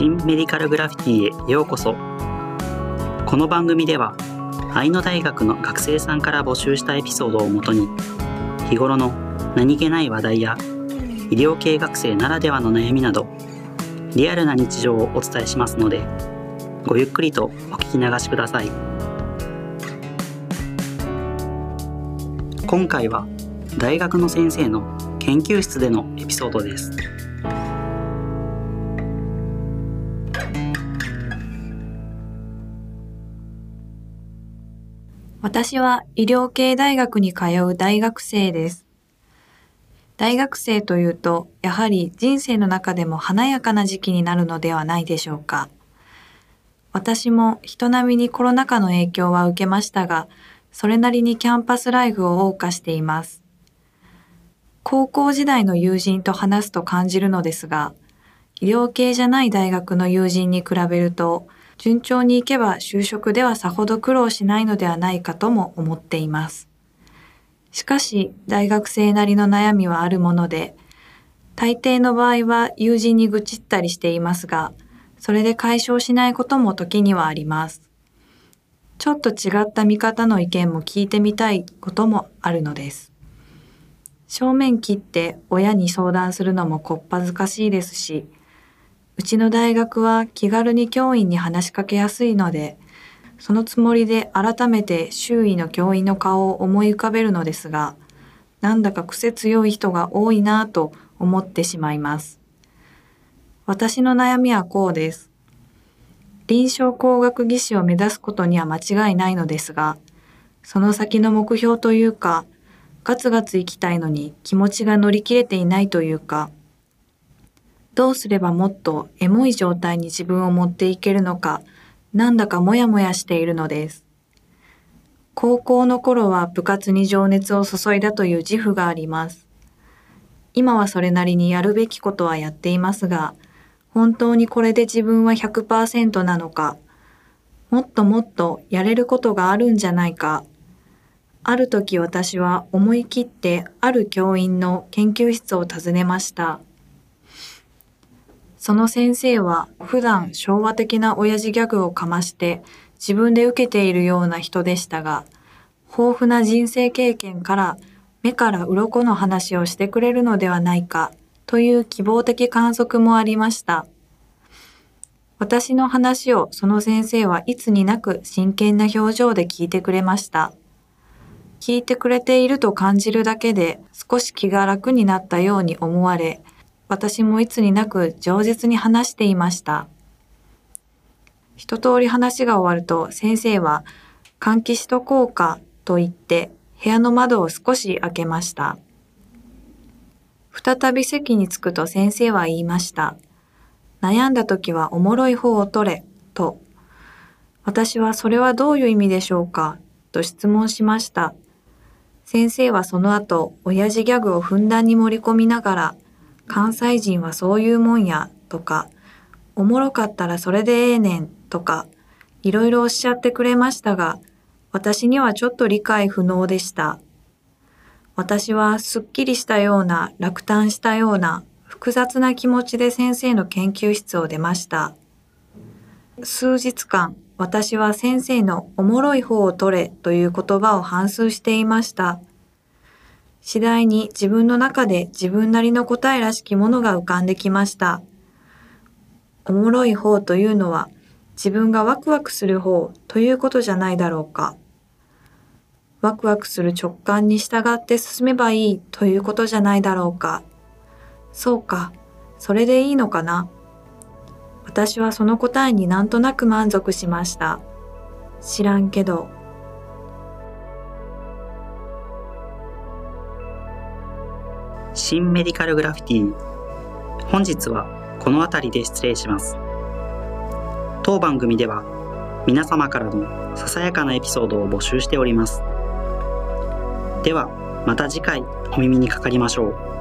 新メディカルグラフィティへようこそ。この番組では愛野大学の学生さんから募集したエピソードをもとに日頃の何気ない話題や医療系学生ならではの悩みなどリアルな日常をお伝えしますのでごゆっくりとお聞き流しください。今回は大学の先生の研究室でのエピソードです。私は医療系大学に通う大学生です。大学生というと、やはり人生の中でも華やかな時期になるのではないでしょうか。私も人並みにコロナ禍の影響は受けましたが、それなりにキャンパスライフを謳歌しています。高校時代の友人と話すと感じるのですが、医療系じゃない大学の友人に比べると、順調にいけば就職ではさほど苦労しないのではないかとも思っています。しかし、大学生なりの悩みはあるもので、大抵の場合は友人に愚痴ったりしていますが、それで解消しないことも時にはあります。ちょっと違った見方の意見も聞いてみたいこともあるのです。正面切って親に相談するのもこっぱずかしいですし、うちの大学は気軽に教員に話しかけやすいので、そのつもりで改めて周囲の教員の顔を思い浮かべるのですが、なんだか癖強い人が多いなぁと思ってしまいます。私の悩みはこうです。臨床工学技士を目指すことには間違いないのですが、その先の目標というか、ガツガツ行きたいのに気持ちが乗り切れていないというか、どうすればもっとエモい状態に自分を持っていけるのか、なんだかモヤモヤしているのです。高校の頃は部活に情熱を注いだという自負があります。今はそれなりにやるべきことはやっていますが、本当にこれで自分は100%なのか、もっともっとやれることがあるんじゃないか。ある時私は思い切ってある教員の研究室を訪ねました。その先生は普段昭和的な親父ギャグをかまして自分で受けているような人でしたが、豊富な人生経験から目から鱗の話をしてくれるのではないかという希望的観測もありました。私の話をその先生はいつになく真剣な表情で聞いてくれました。聞いてくれていると感じるだけで少し気が楽になったように思われ、私もいつになく饒舌に話していました。一通り話が終わると先生は換気しとこうかと言って部屋の窓を少し開けました。再び席に着くと先生は言いました。悩んだ時はおもろい方を取れ、と。私はそれはどういう意味でしょうか、と質問しました。先生はその後、親父ギャグをふんだんに盛り込みながら、関西人はそういうもんや、とか、おもろかったらそれでええねん、とか、いろいろおっしゃってくれましたが、私にはちょっと理解不能でした。私はすっきりしたような、落胆したような、複雑な気持ちで先生の研究室を出ました。数日間、私は先生のおもろい方を取れという言葉を反芻していました。次第に自分の中で自分なりの答えらしきものが浮かんできました。おもろい方というのは自分がワクワクする方ということじゃないだろうか。ワクワクする直感に従って進めばいいということじゃないだろうか。そうか、それでいいのかな。私はその答えになんとなく満足しました。知らんけど。新メディカルグラフィティ。本日はこの辺りで失礼します。当番組では皆様からのささやかなエピソードを募集しております。ではまた次回お耳にかかりましょう。